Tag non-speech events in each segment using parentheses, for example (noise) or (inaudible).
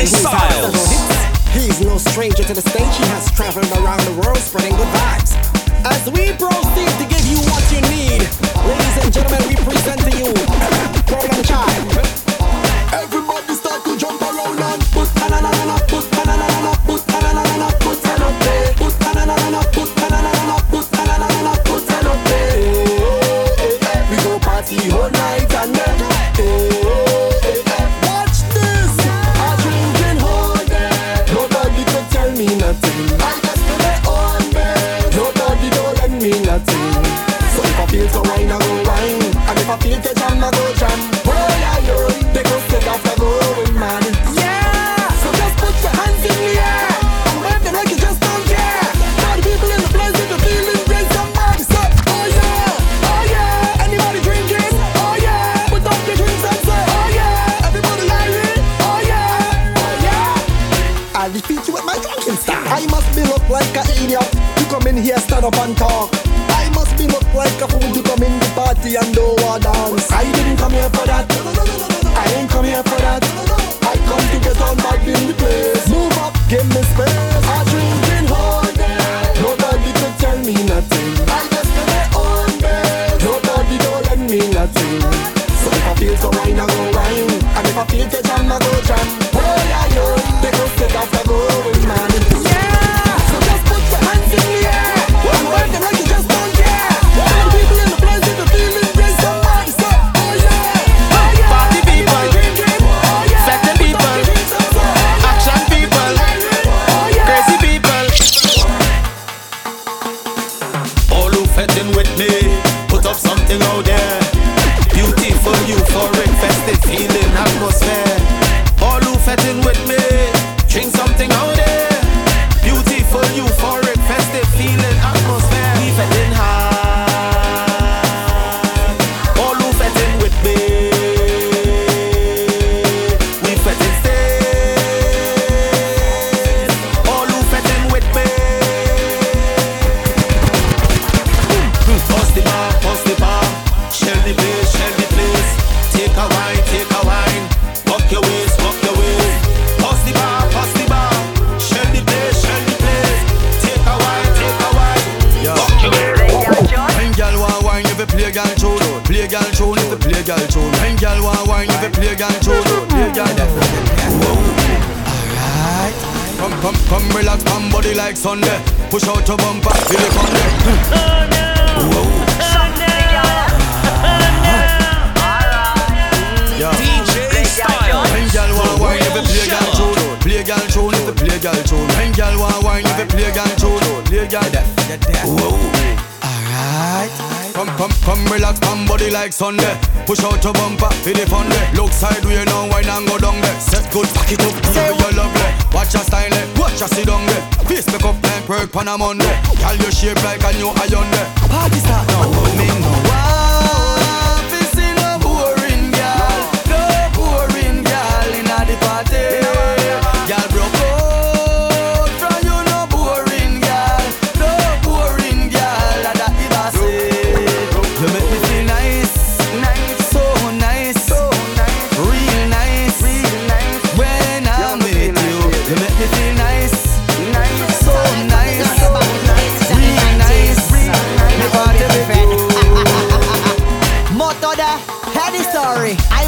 Harry Styles. He's no stranger to the stage, he has traveled around the world spreading good vibes. As we proceed to give you what you need, ladies and gentlemen, we present to you (laughs) Problem Child. Everybody Curry. I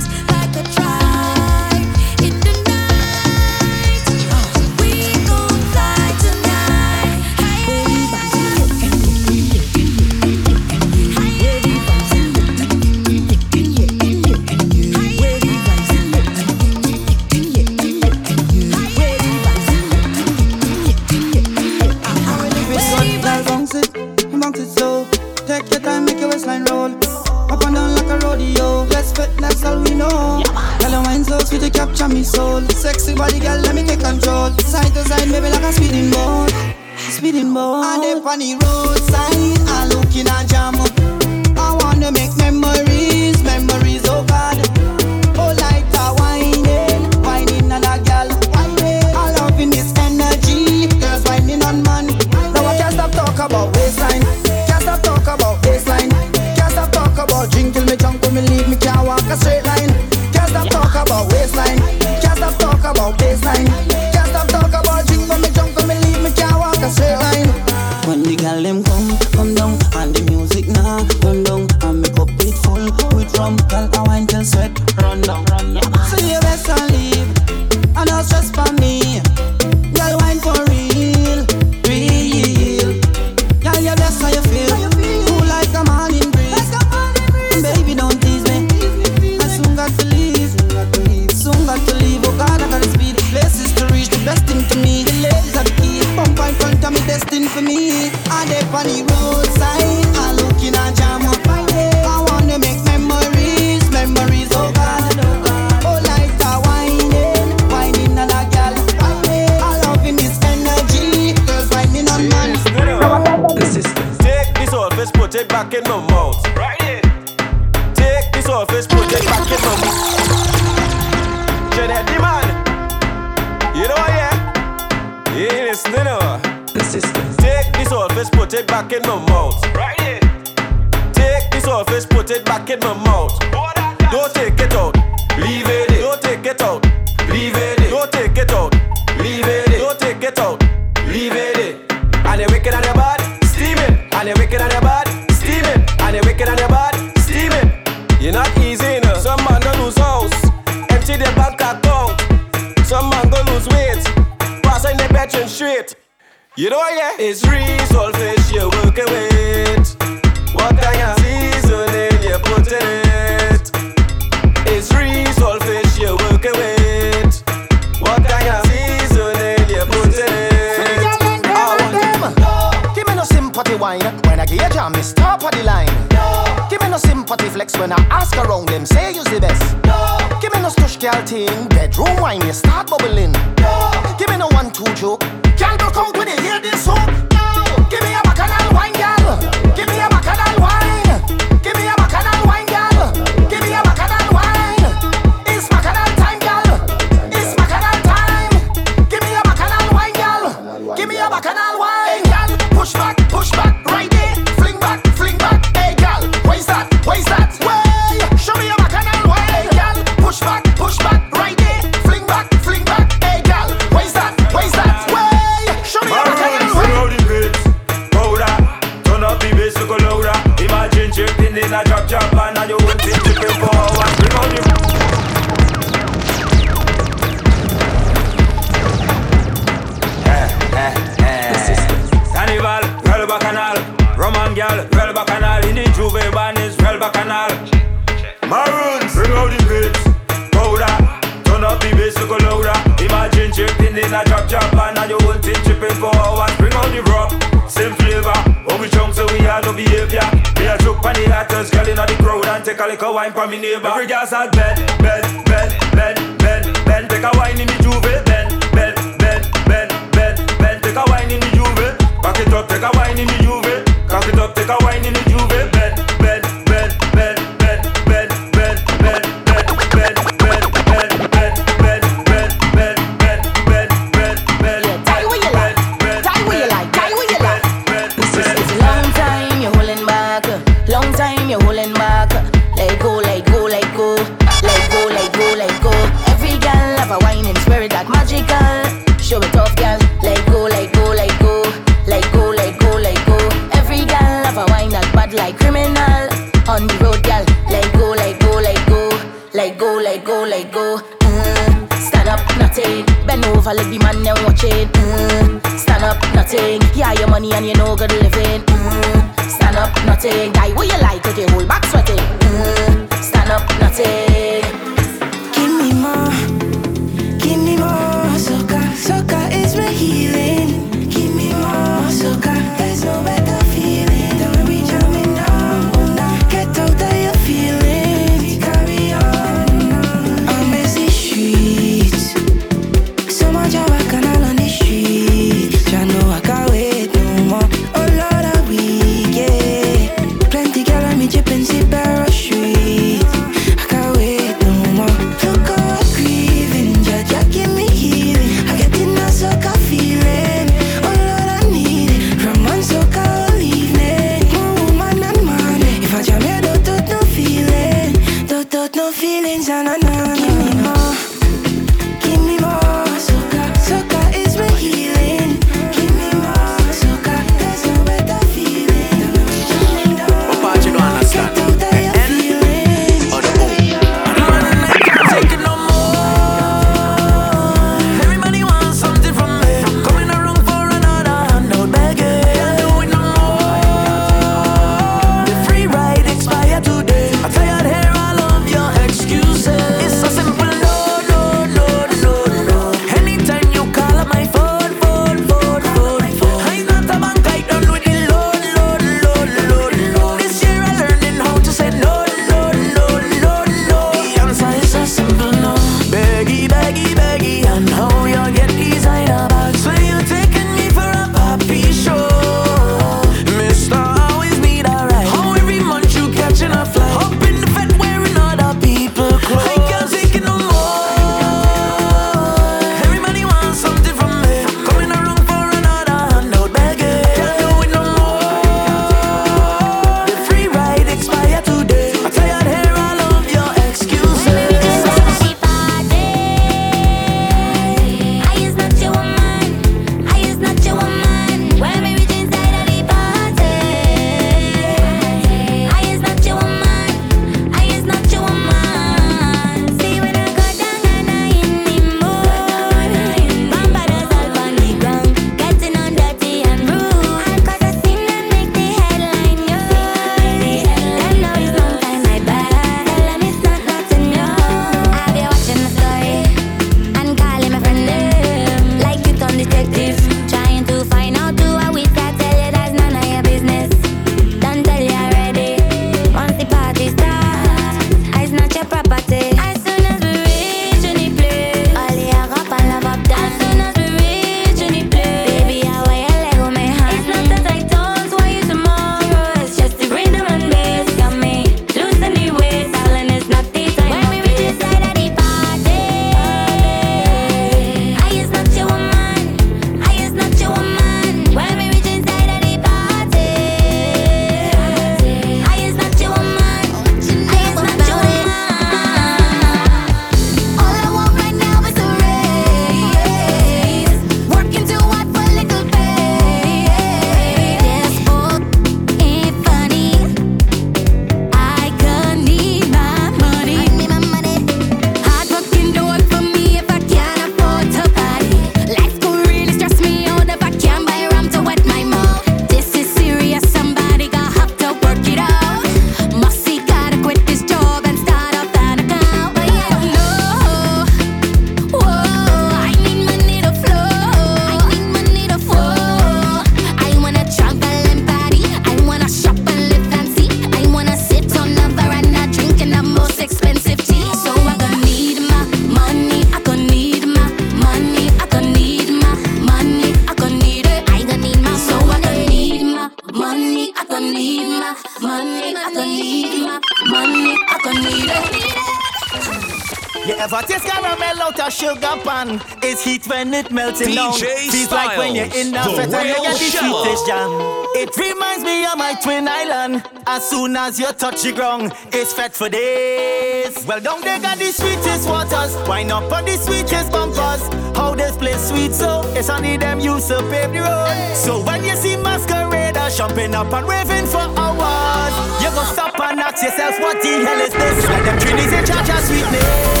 when it melts in down. Feels Styles. like when you're in a and you get the sweetest jam. It reminds me of my twin island. As soon as you touch the ground, it's fed for days. Well, down they got the sweetest waters. Why not on the sweetest bumpers. How this place sweet so it's only them used to pave the road. So when you see masqueraders jumping up and raving for hours, you go stop and ask yourself what the hell is this? Like them trinities in charge of sweetness.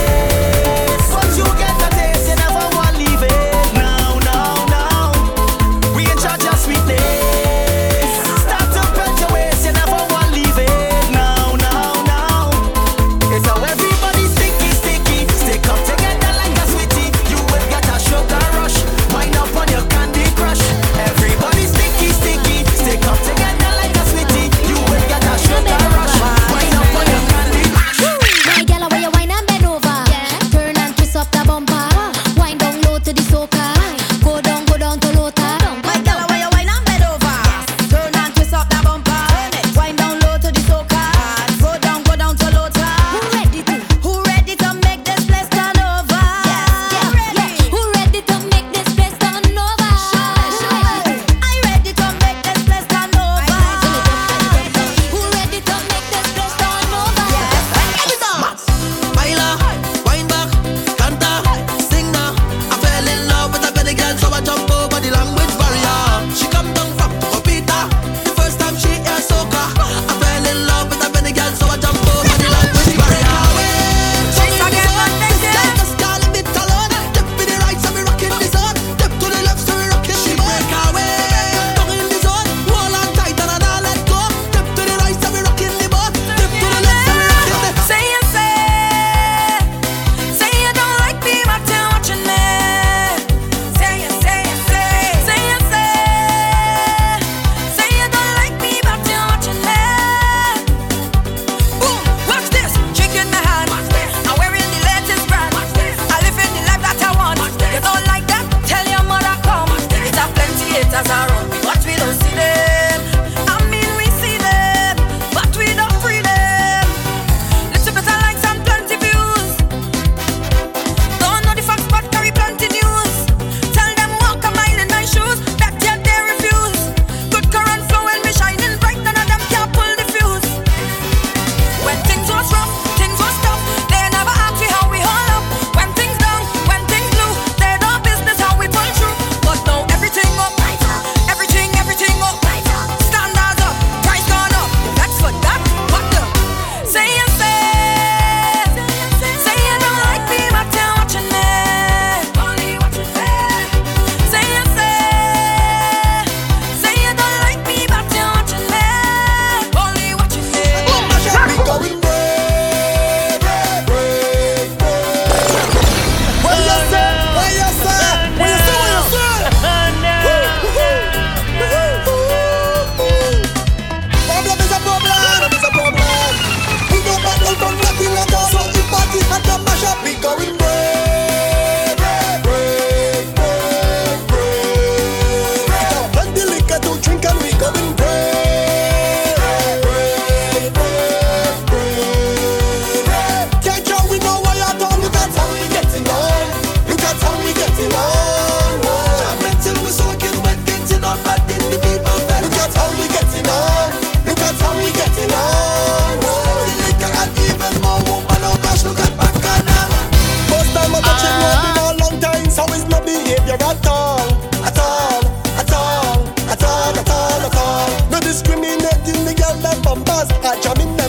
numbers. I jam in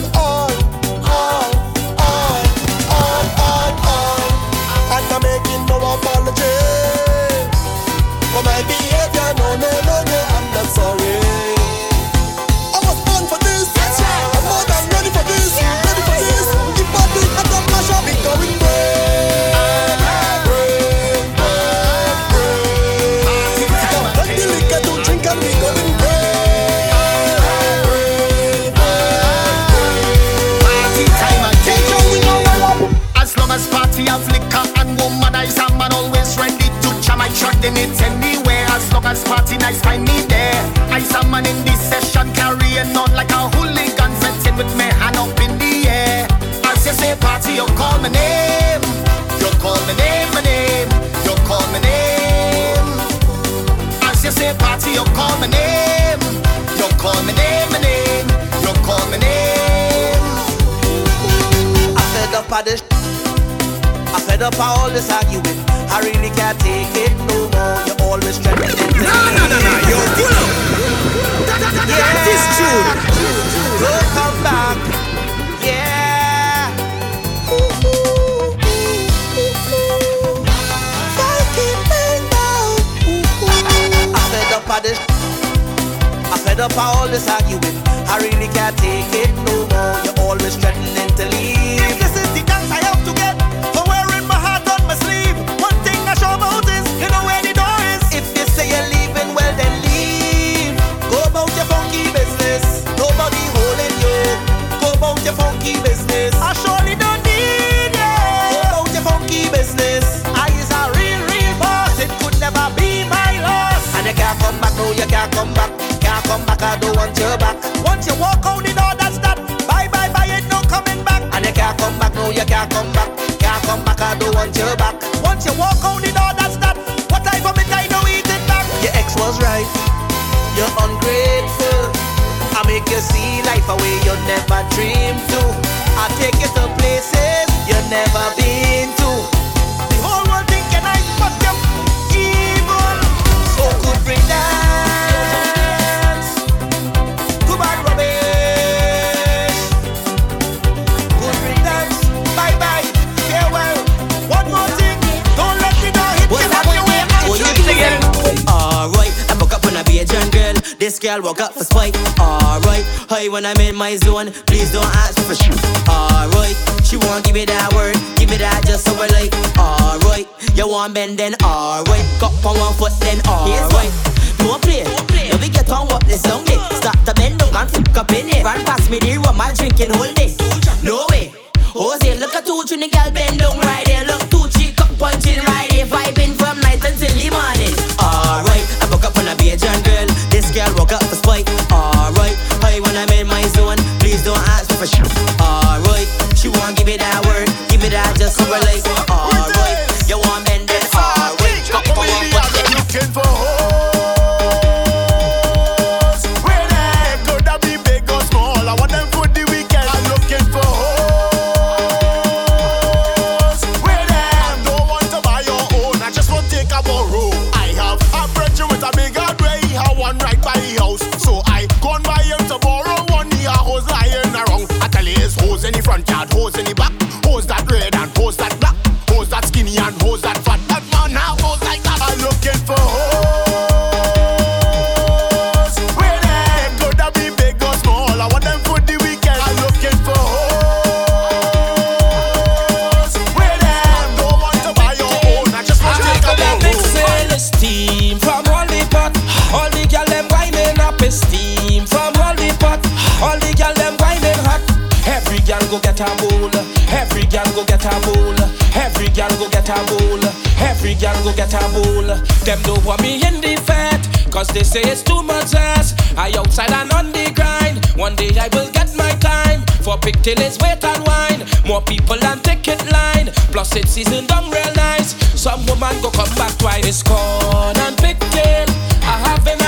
get a bowl. Every gal go get a bowl. Every gal go get a bowl. Them don't want me in the fat, cause they say it's too much ass. I outside and on the grind. One day I will get my time. For pigtail is wait and wine. More people on ticket line. Plus it's seasoned on real nice. Some woman go come back twice. It's corn and pigtail. I have been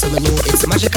so me know it's magic.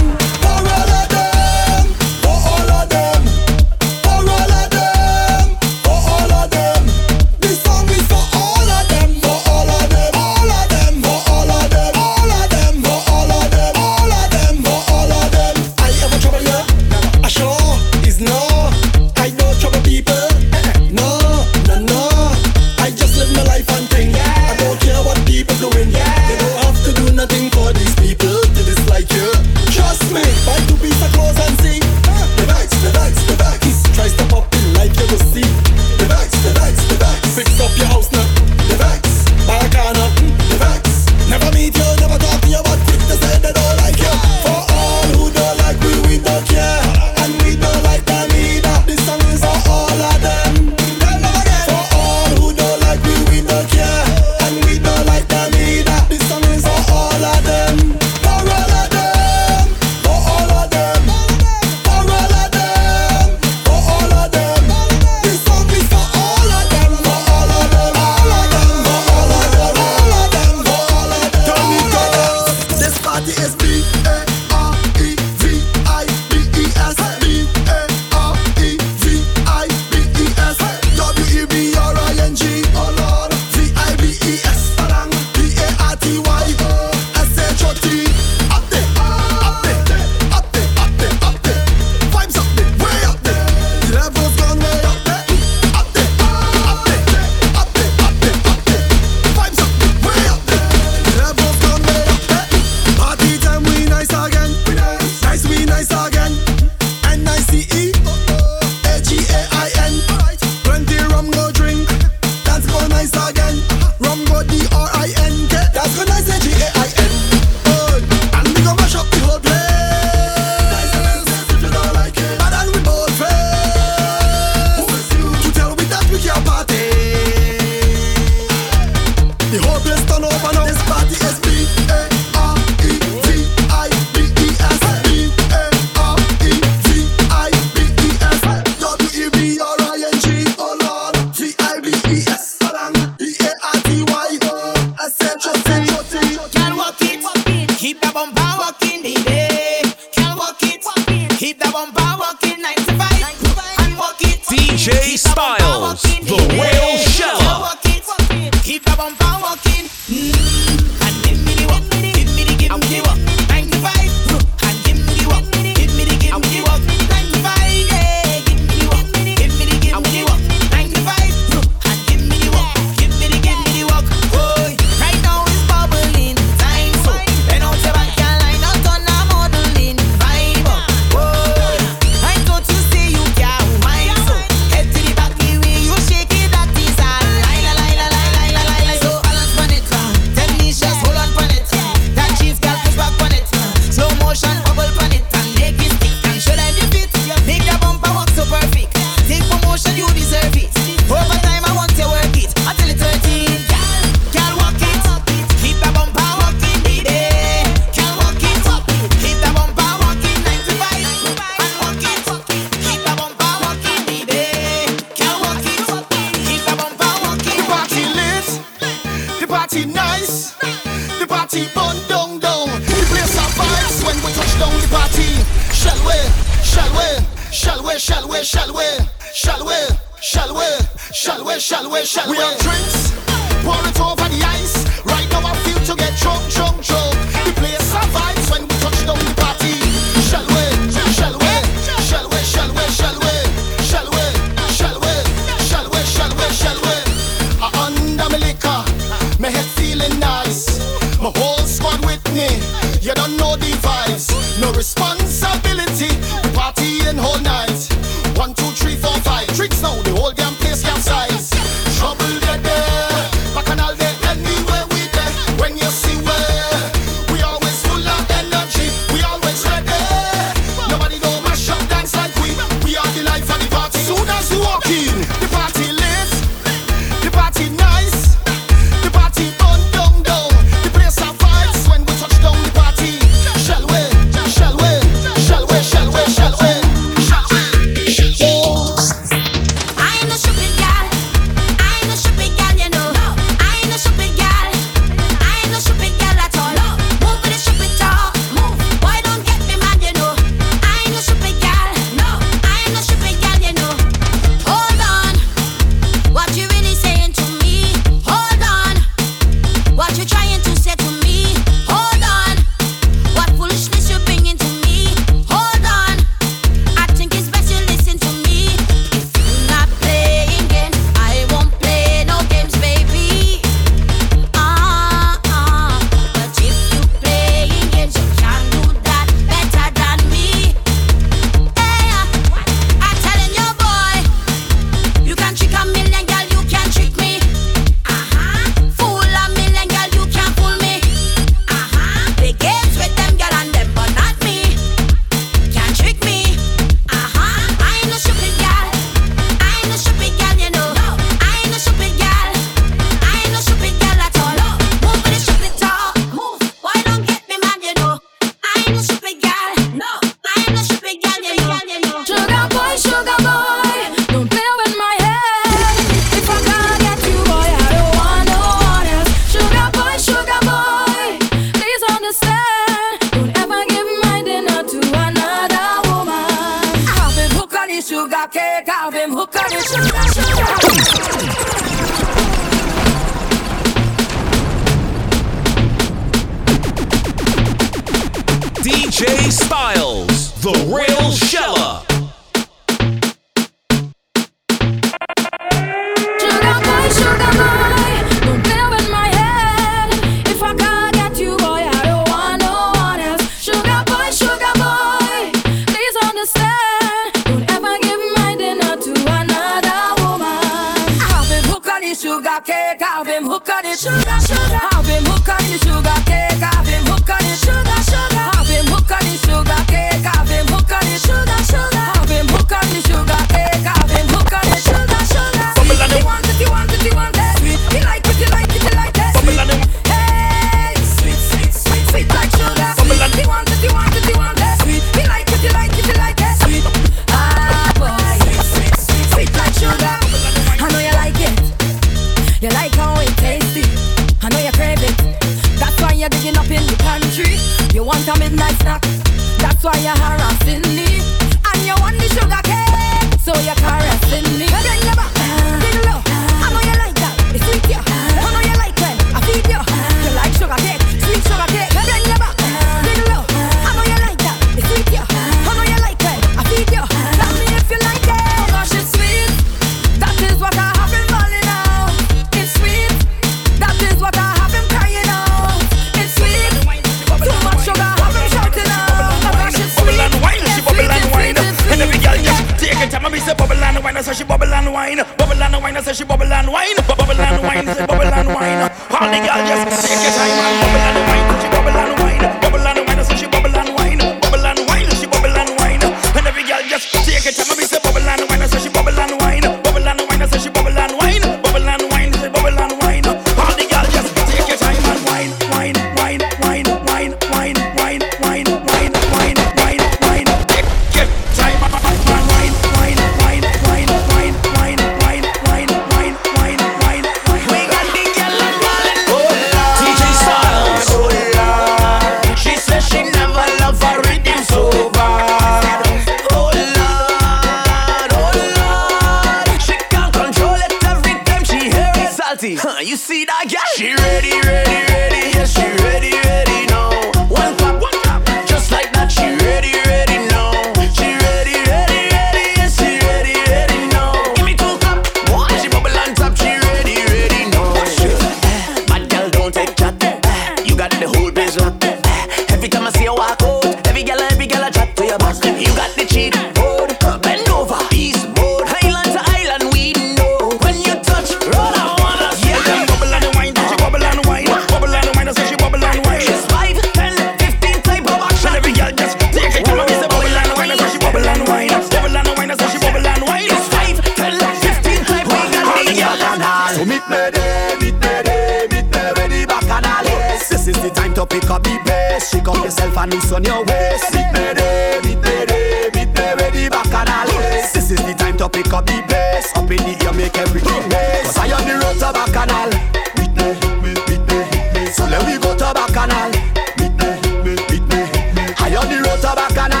pick up the bass Up in the air make everything bass Cause I on the road to Bacchanal Meet me, meet me, meet me. So let me go to Bacchanal Meet me, meet me, meet me. I on the road to Bacchanal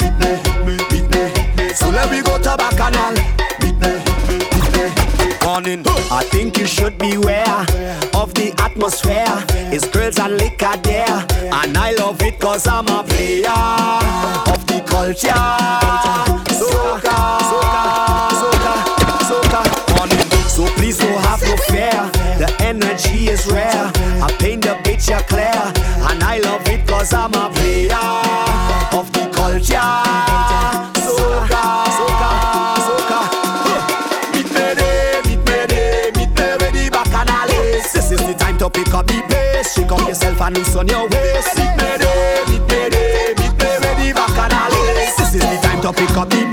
Meet me, meet me, meet me. So let me go to Bacchanal Meet me, meet me, meet me. Morning. I think you should beware Of the atmosphere. It's girls and liquor there. And I love it cause I'm a player Of the culture. and on your waist. Meet me there, meet me there, meet me where the bacchanal is. This is the time to pick up the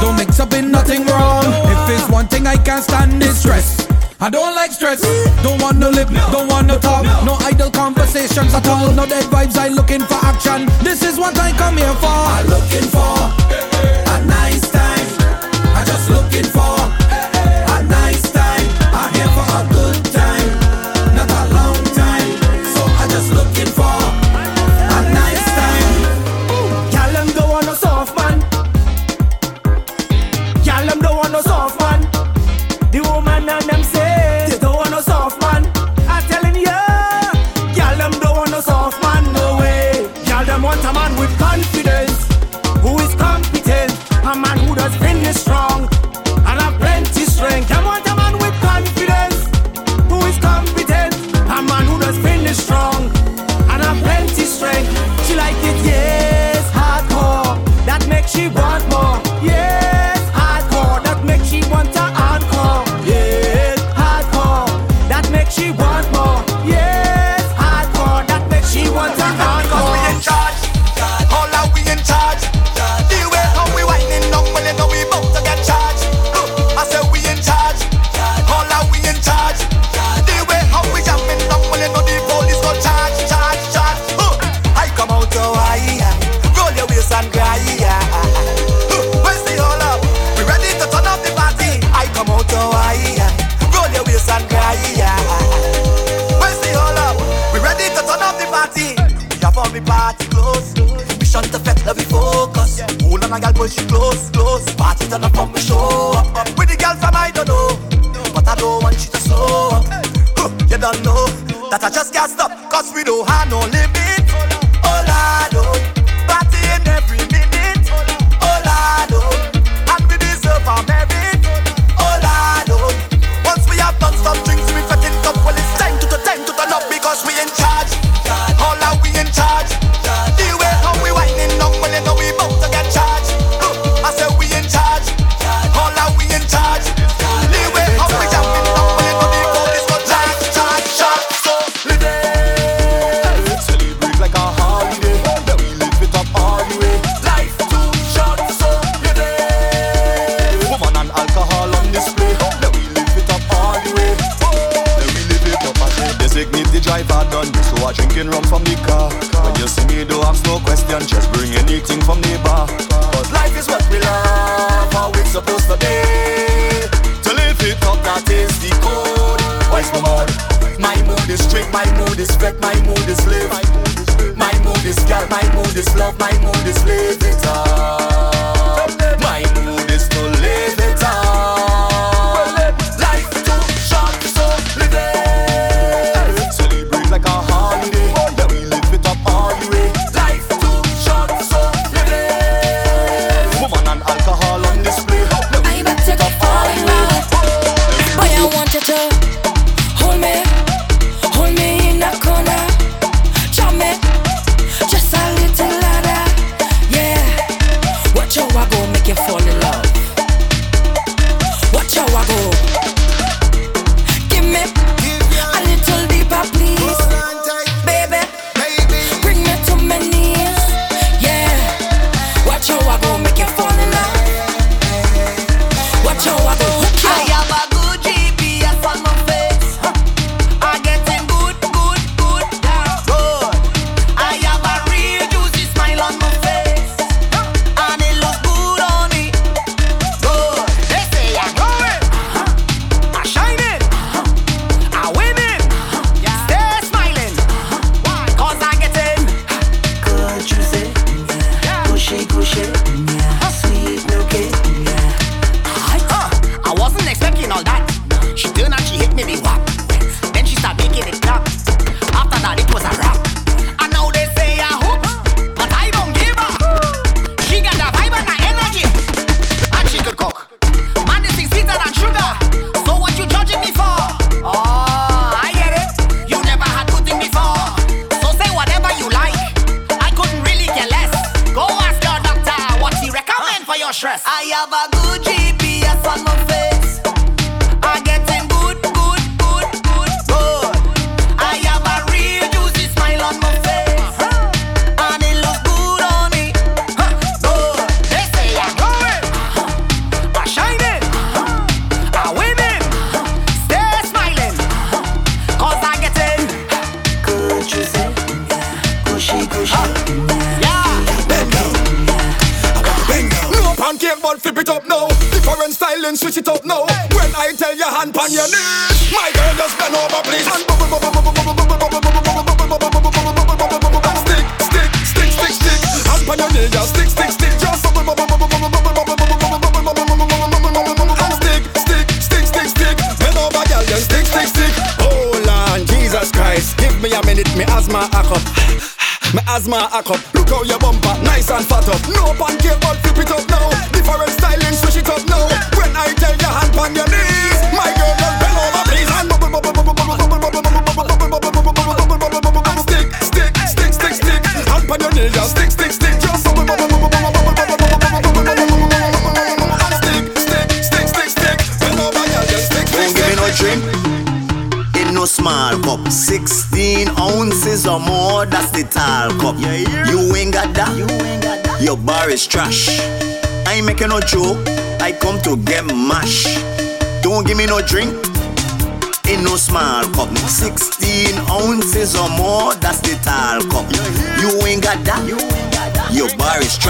Don't mix up in nothing wrong. If it's one thing I can't stand, it's stress. I don't like stress. Don't want no lip, don't want no talk. No idle conversations at all. No dead vibes, I looking for action. This is what I come here for. I'm looking for.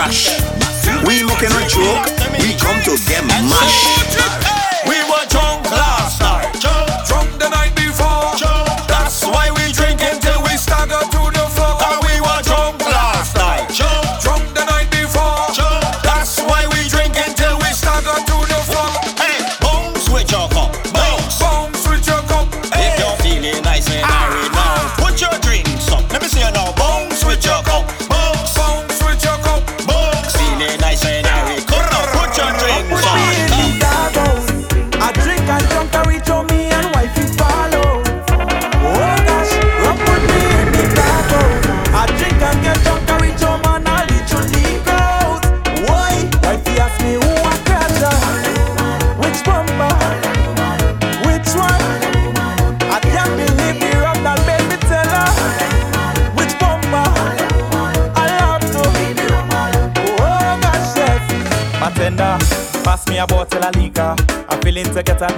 We making rich that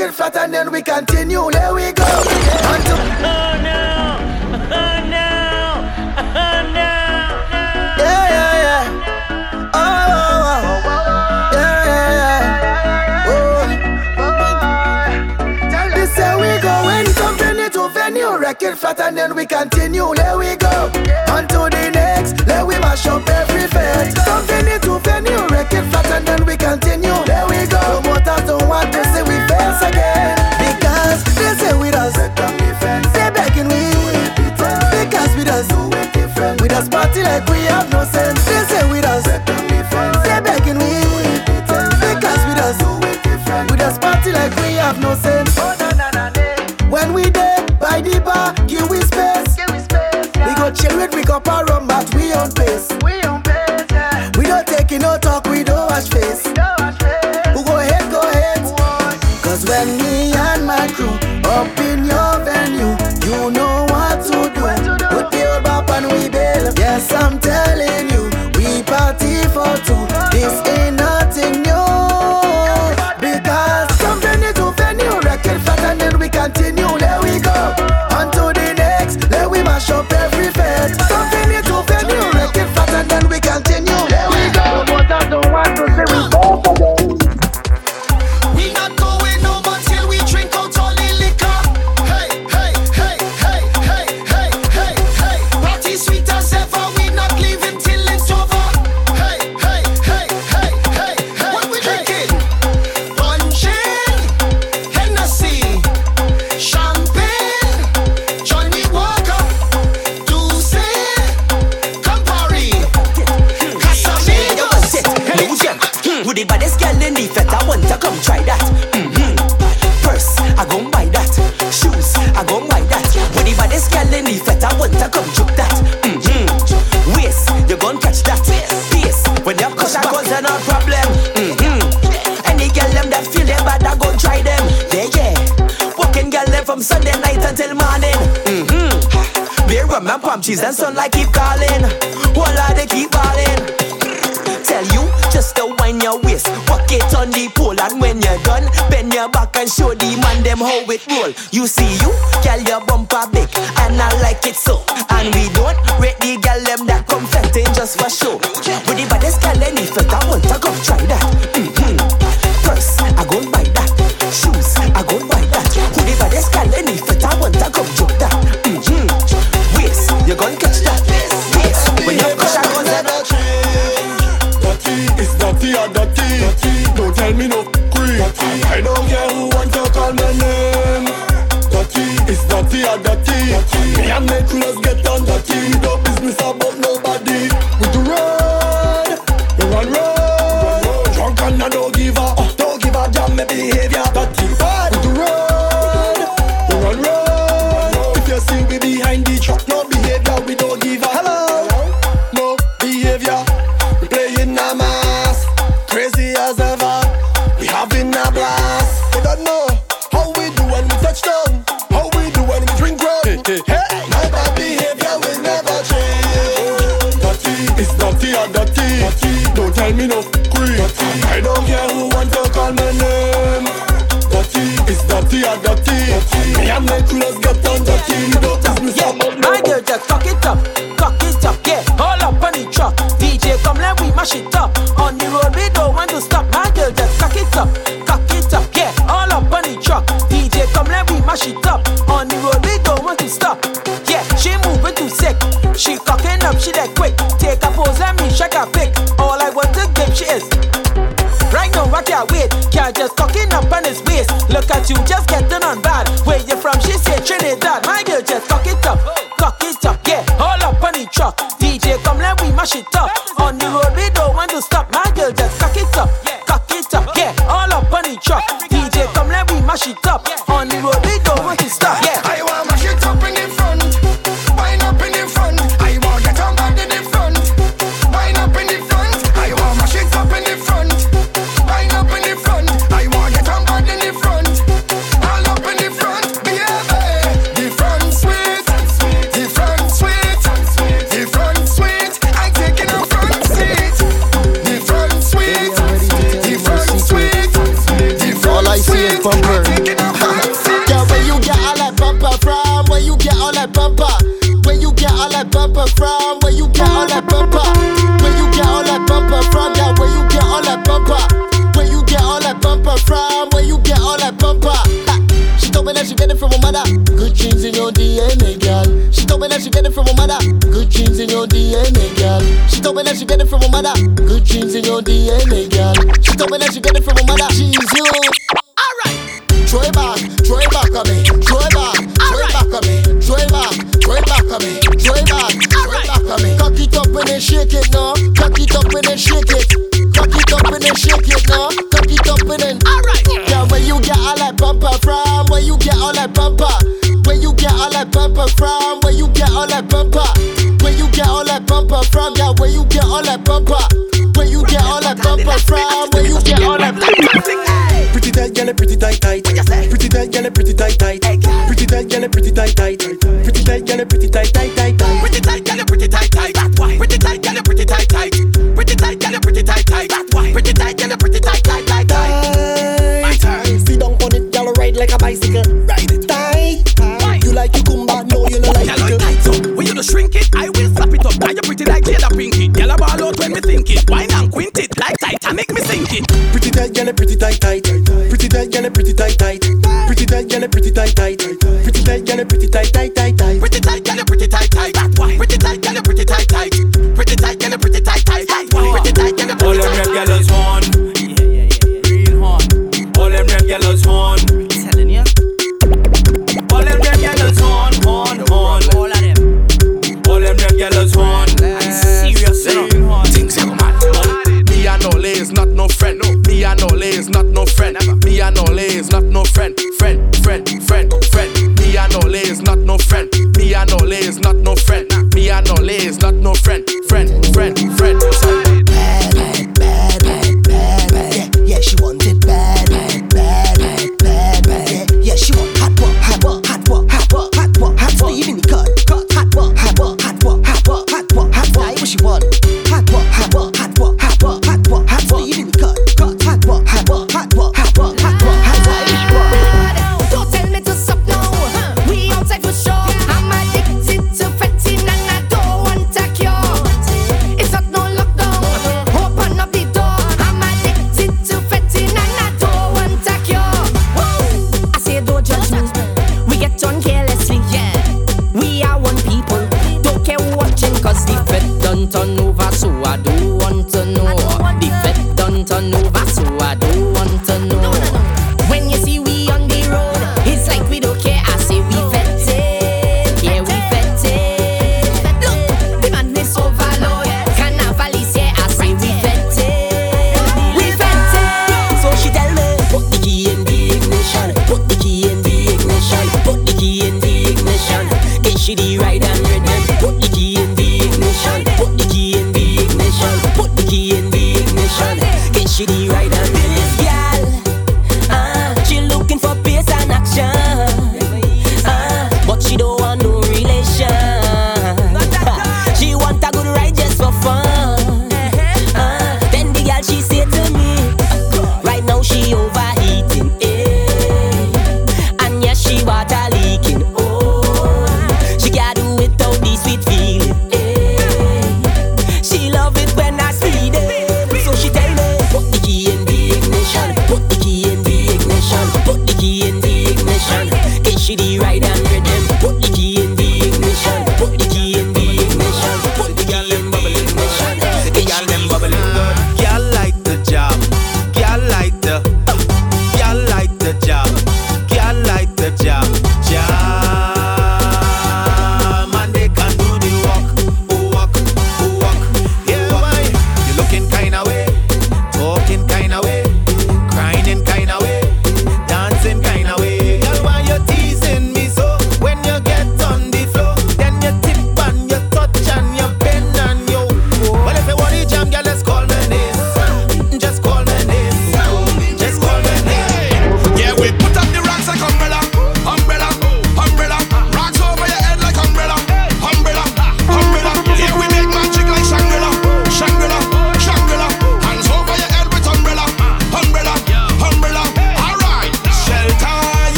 skin flat and then we continue. There we go. Until oh no, oh no, oh no. Yeah, yeah, yeah. Oh, oh, oh. Yeah, yeah, yeah. Oh. They say we go when venue to venue. wreck it flat and then we continue. There we go. On to the next. Let we mash up every fence. someplace she's dancing like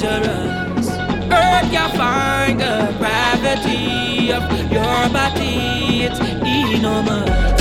dangerous. Earth can find the gravity of your body, it's enormous.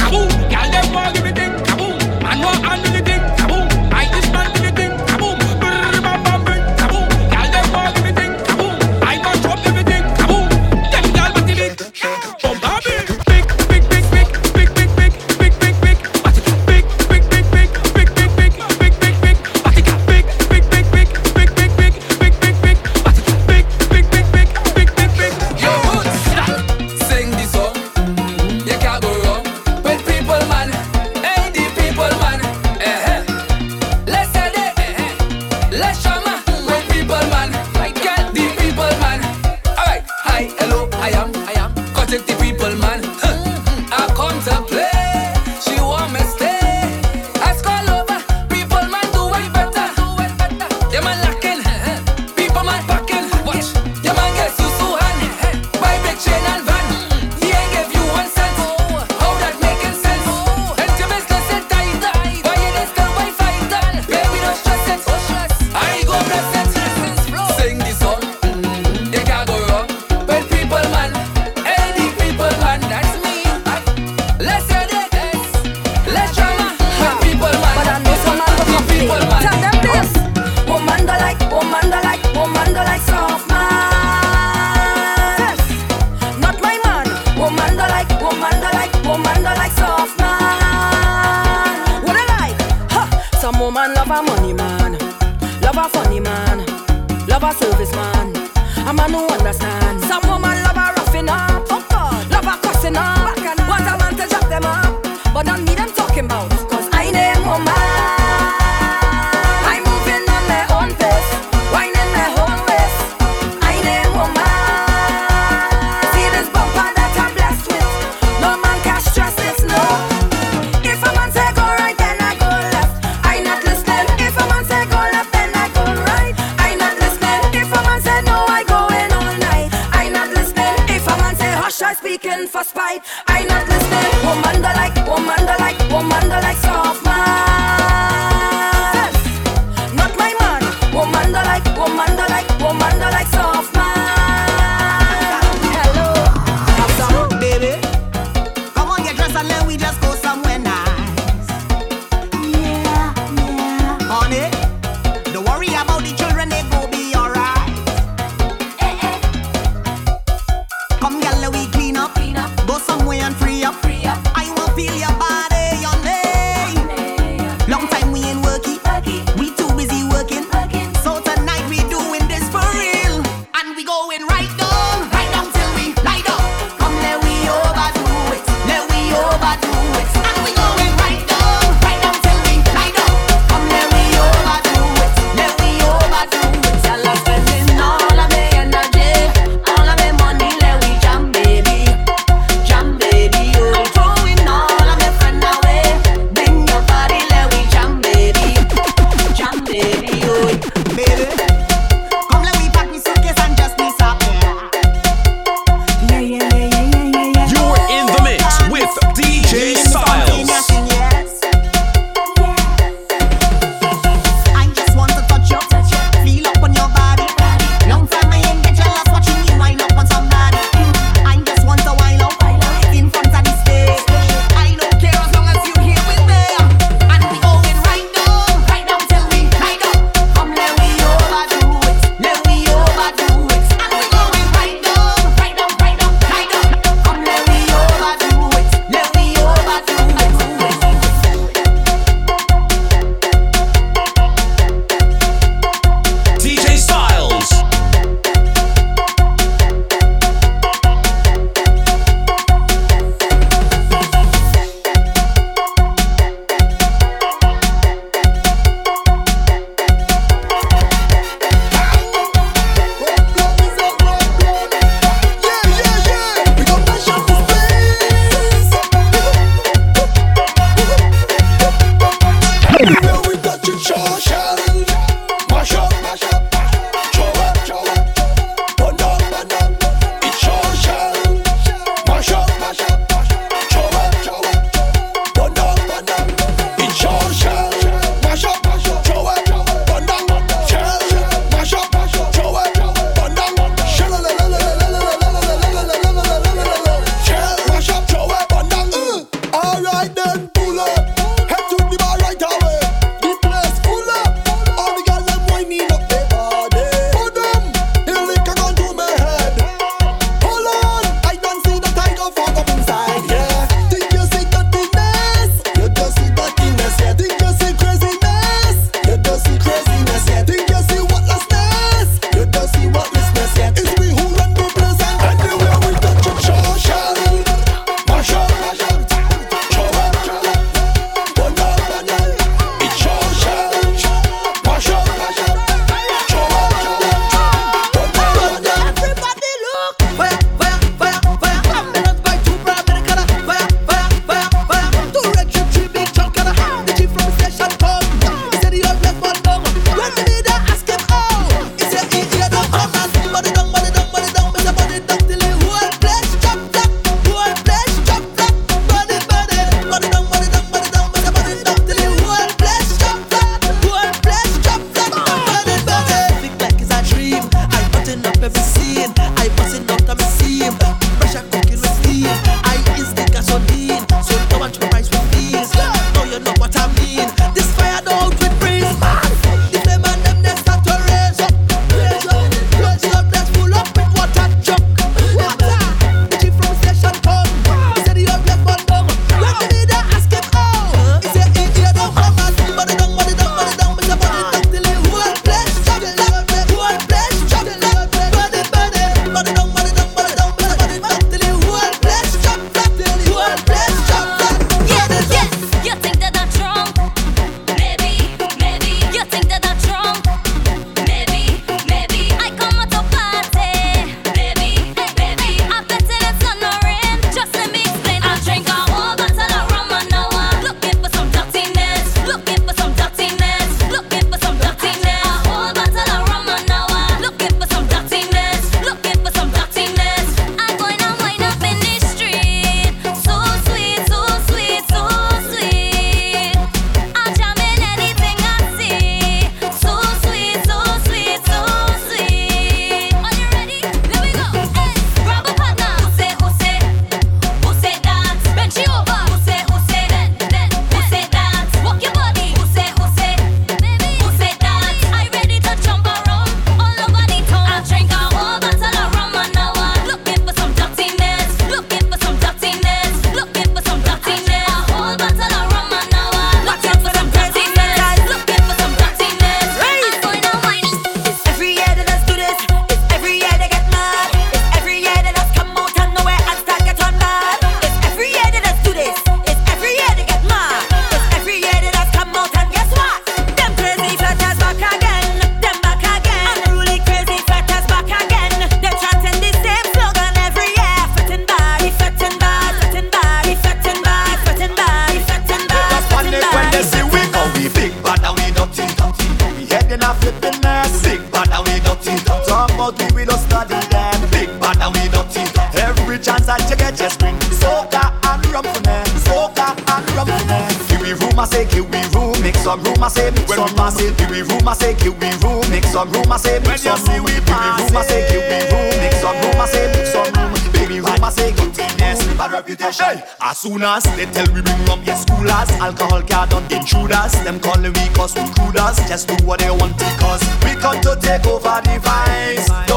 soon as they tell we bring up your schoolers, alcohol card on the intruders. Them calling we cause we coolers, just do what they want because we come to take over the vice.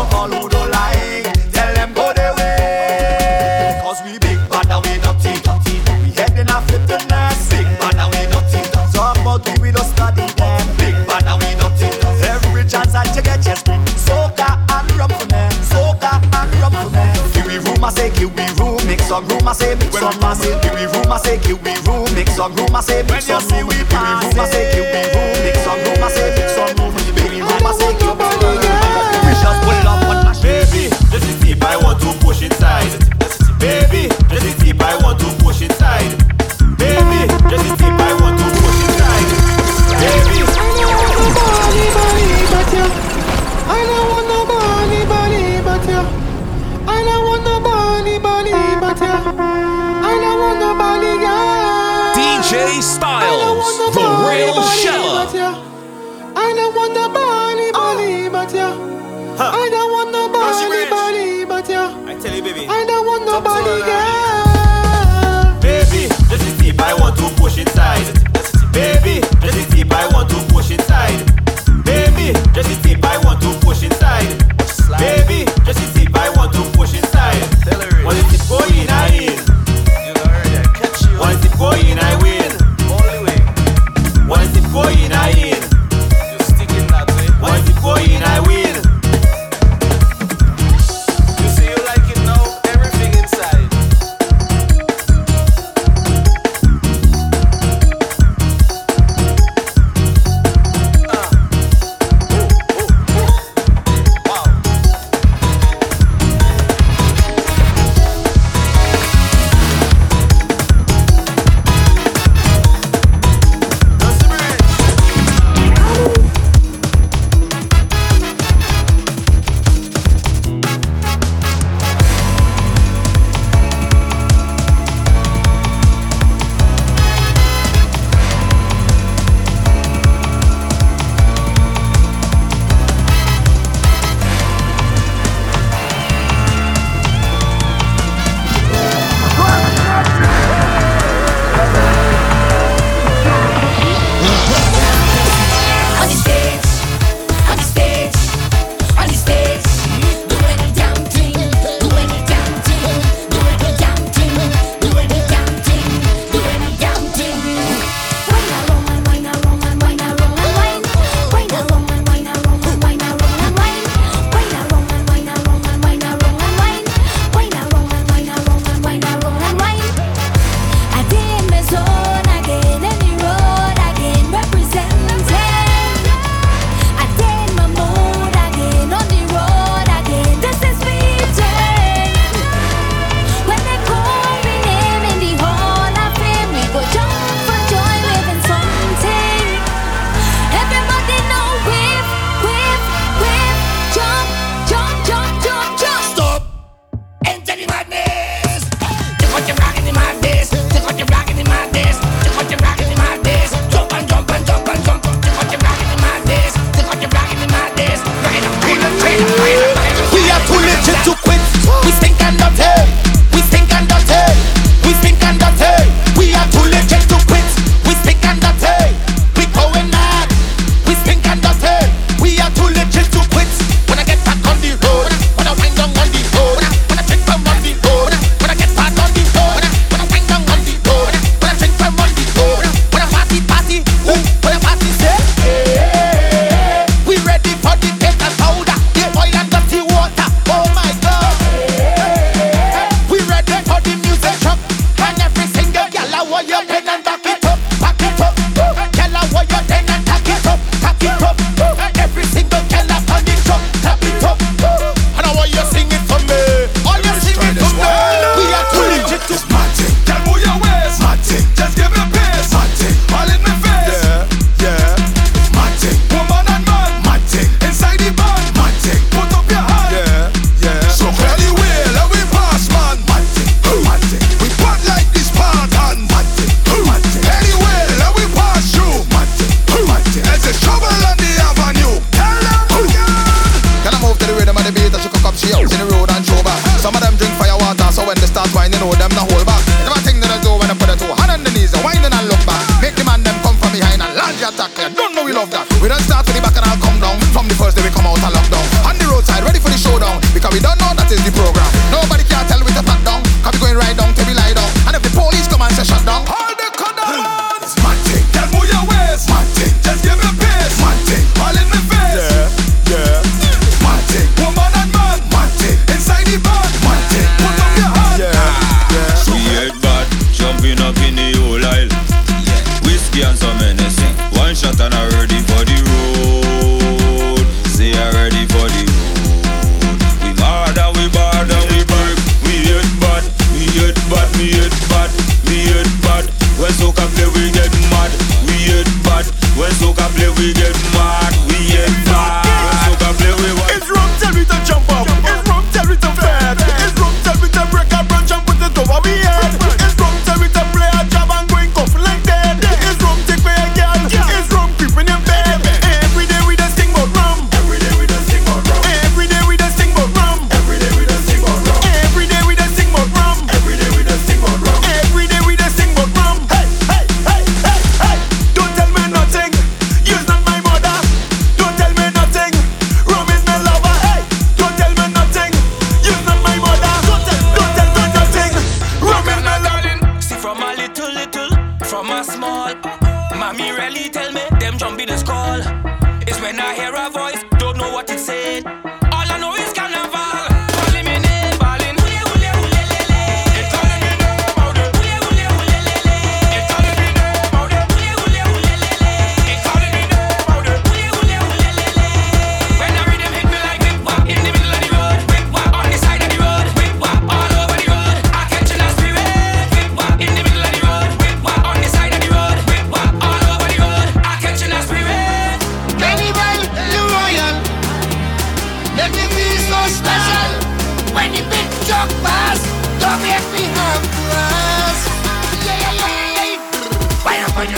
Some rumor say me, some rumor say you.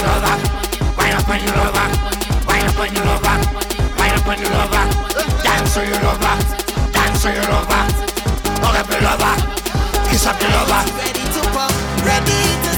your lover, your lover, wind up your lover, wind up your lover, dance on your lover, dance on your lover, hug up your lover, kiss your lover. Ready to pop, ready to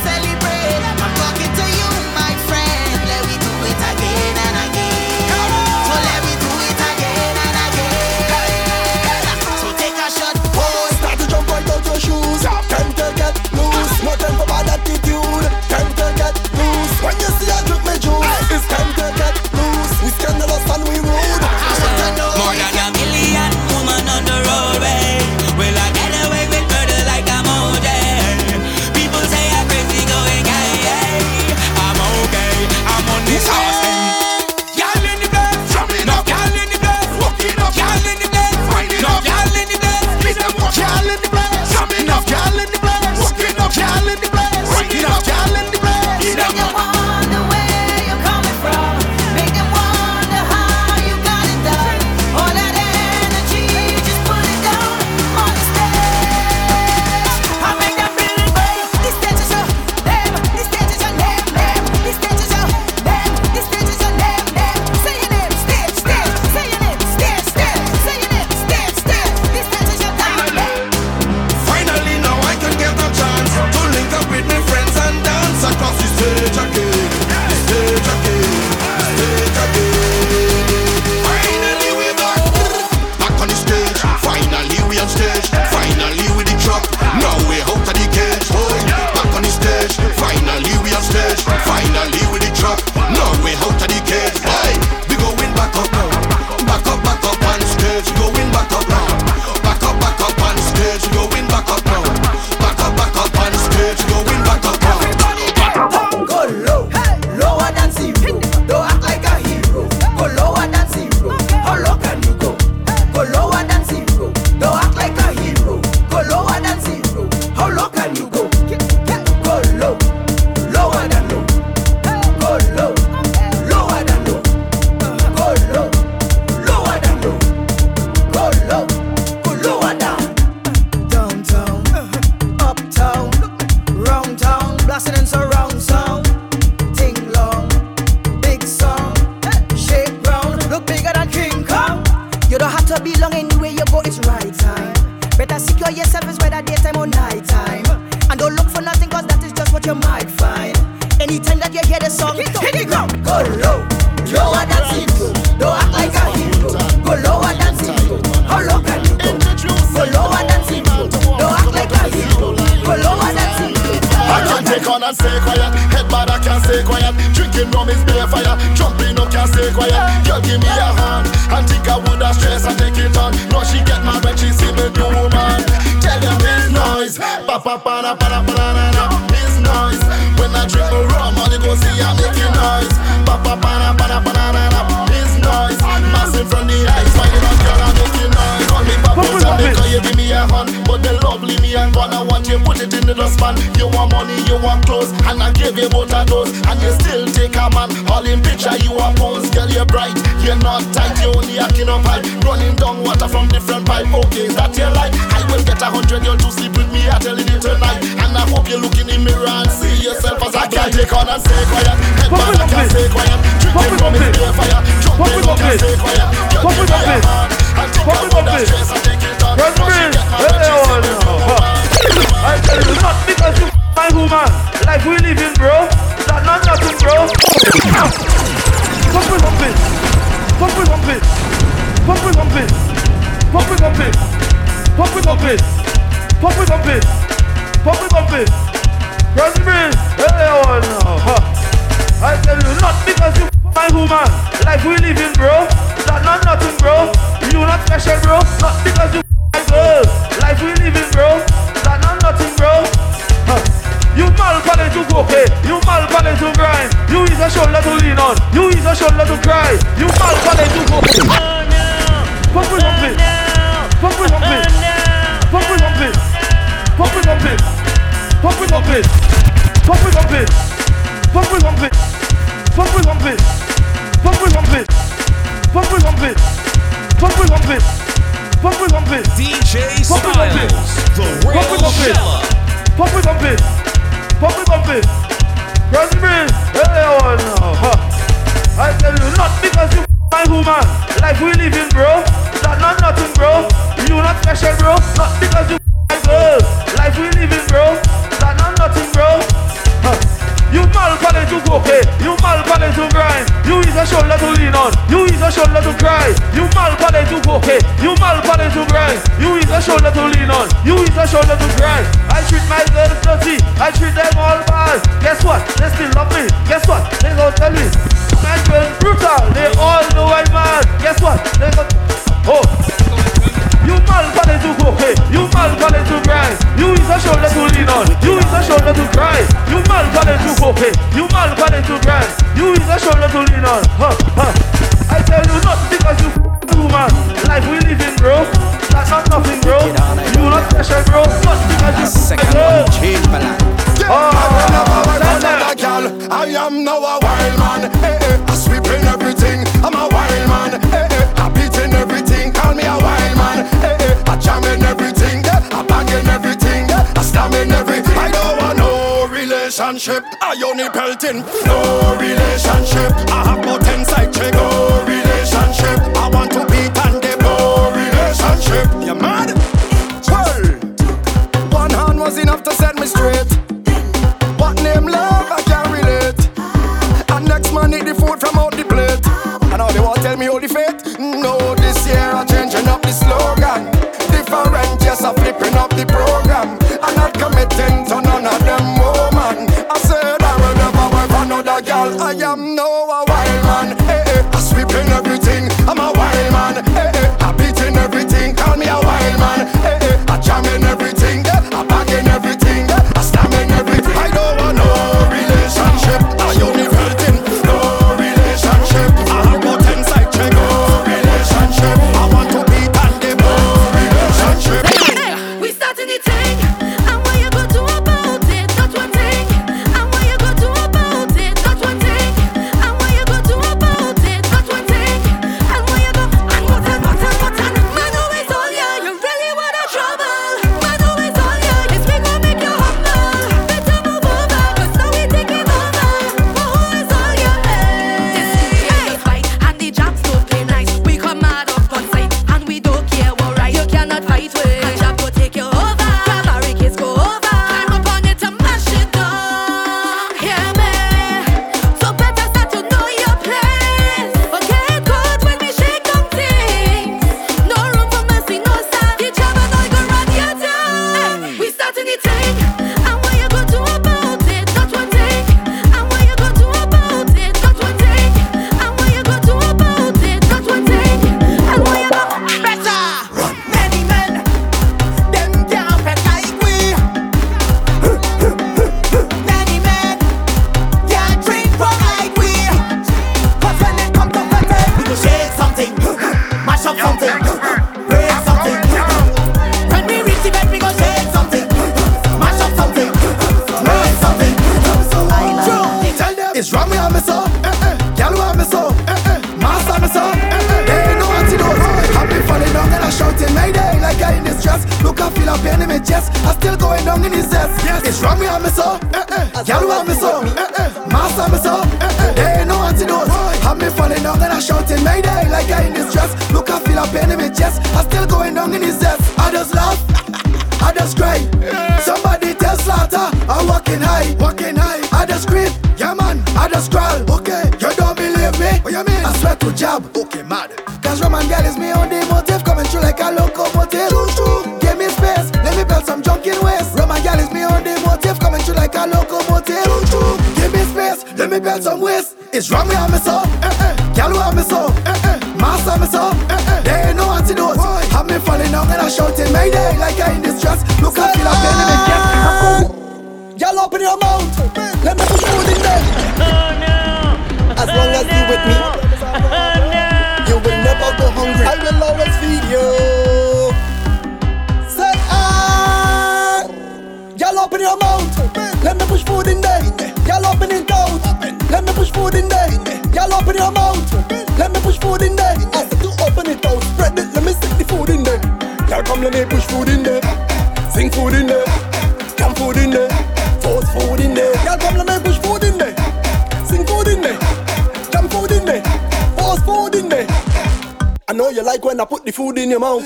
your mouth.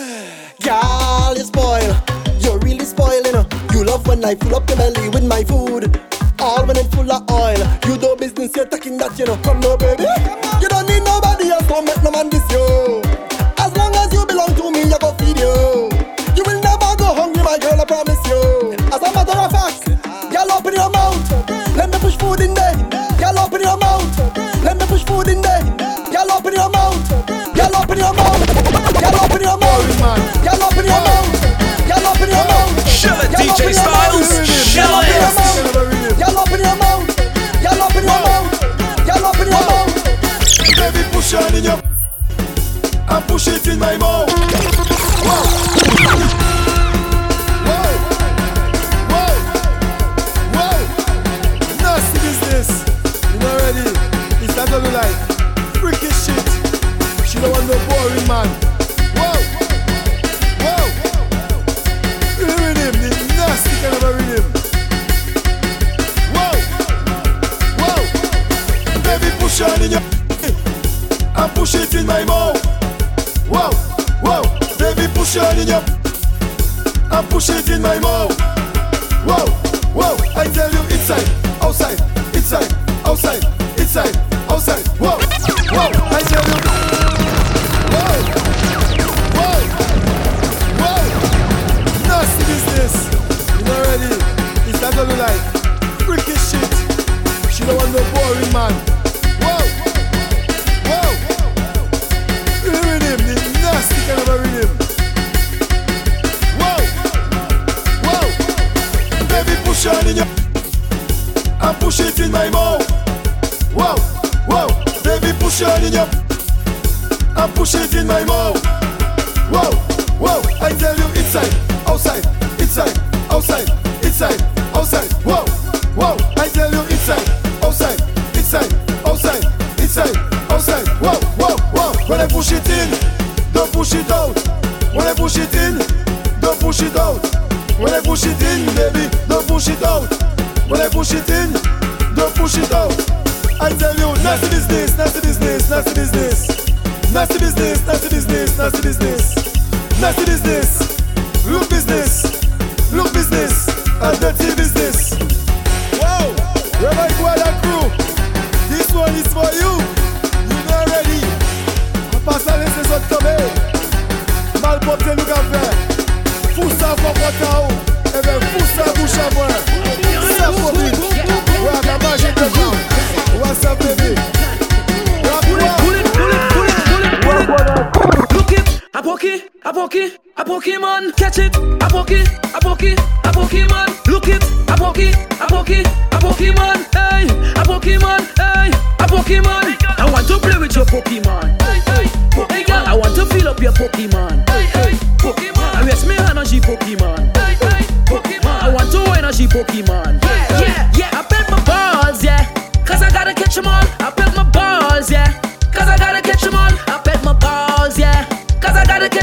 Girl, you spoil. You're really spoiling. You love when I fill up your belly with my food. All when it's full of oil. You do business, you're talking that, you know. Come Your... I push it in my mouth. I push it in my mouth. Whoa, whoa! I tell you inside, outside, inside, outside, inside, outside. Whoa, whoa! I tell you inside, outside, inside, outside, inside, outside. Whoa, whoa, whoa! When I push it in, don't push it out. When I push it in, don't push it out. When I push it in, baby, don't push it out. When I push it in, don't push it out. I tell you, nasty business, nasty business, nasty business. Nasty business, nasty business, nasty business. Nasty business, look business. Look business, a dirty business. Wow, Reverend Guada crew. This one is for you. You know already. A pa sa lese sot tobe Mal popte nou ka fe Fousa fokota ou Ebe fousa boucha mwen Sa fobi Ou a ka maje te vou eh What's up baby? Pull it. Look it. A pokey. A pokey. A Pokemon. Catch it. A pokey. A pokey. A Pokemon. Look it. A pokey. A pokey. A Pokemon. Hey. A Pokemon. Hey. A Pokemon. I want to play with your Pokemon. Hey, hey. Pokemon. Hey, I want to fill up your Pokemon. Hey, hey. Pokemon. I rest my hand Pokemon. Hey, hey. Pokemon. I want to win on she Pokemon. Yeah, yeah, yeah. I bet my balls, yeah. Cause I gotta catch them all. I bet my balls, yeah. Cause I gotta catch them all. I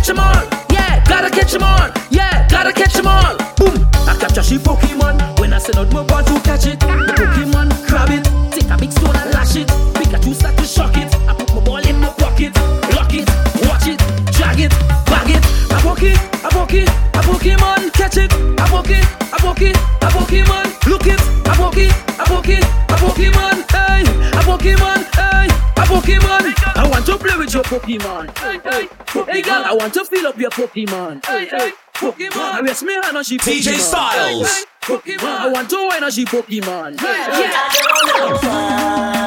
catch them all. Yeah, gotta catch them all. Yeah, gotta catch them all. Boom, I capture she Pokemon. When I send out my ball to catch it, the Pokemon grab it. Take a big stone and lash it. Pikachu start to shock it. I put my ball in my pocket, lock it, watch it, drag it, bag it. I poke it, I poke it, I Pokemon catch it. I poke it, I poke it, I Pokemon look it, I poke it, I poke it. play with your Pokemon. Hey, girl, I want to fill up your Pokemon. Hey, hey, Pokemon. I raise me and Pokemon. DJ StyleZ. Pokemon. I want to wine Pokemon. Hey. Yeah.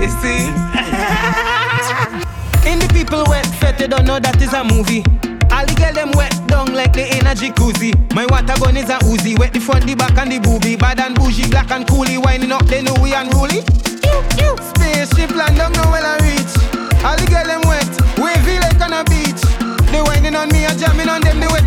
You see? (laughs) In the people wet fete, you don't know that is a movie. All the girl them wet down like the energy jacuzzi. My water gun is a Uzi, wet the front, the back and the booby. Bad and bougie, black and coolie, winding up They know we unruly. rolling. Spaceship land don't know when I reach. All the girl them wet, wavy like on a beach. They winding on me and jamming on them the way.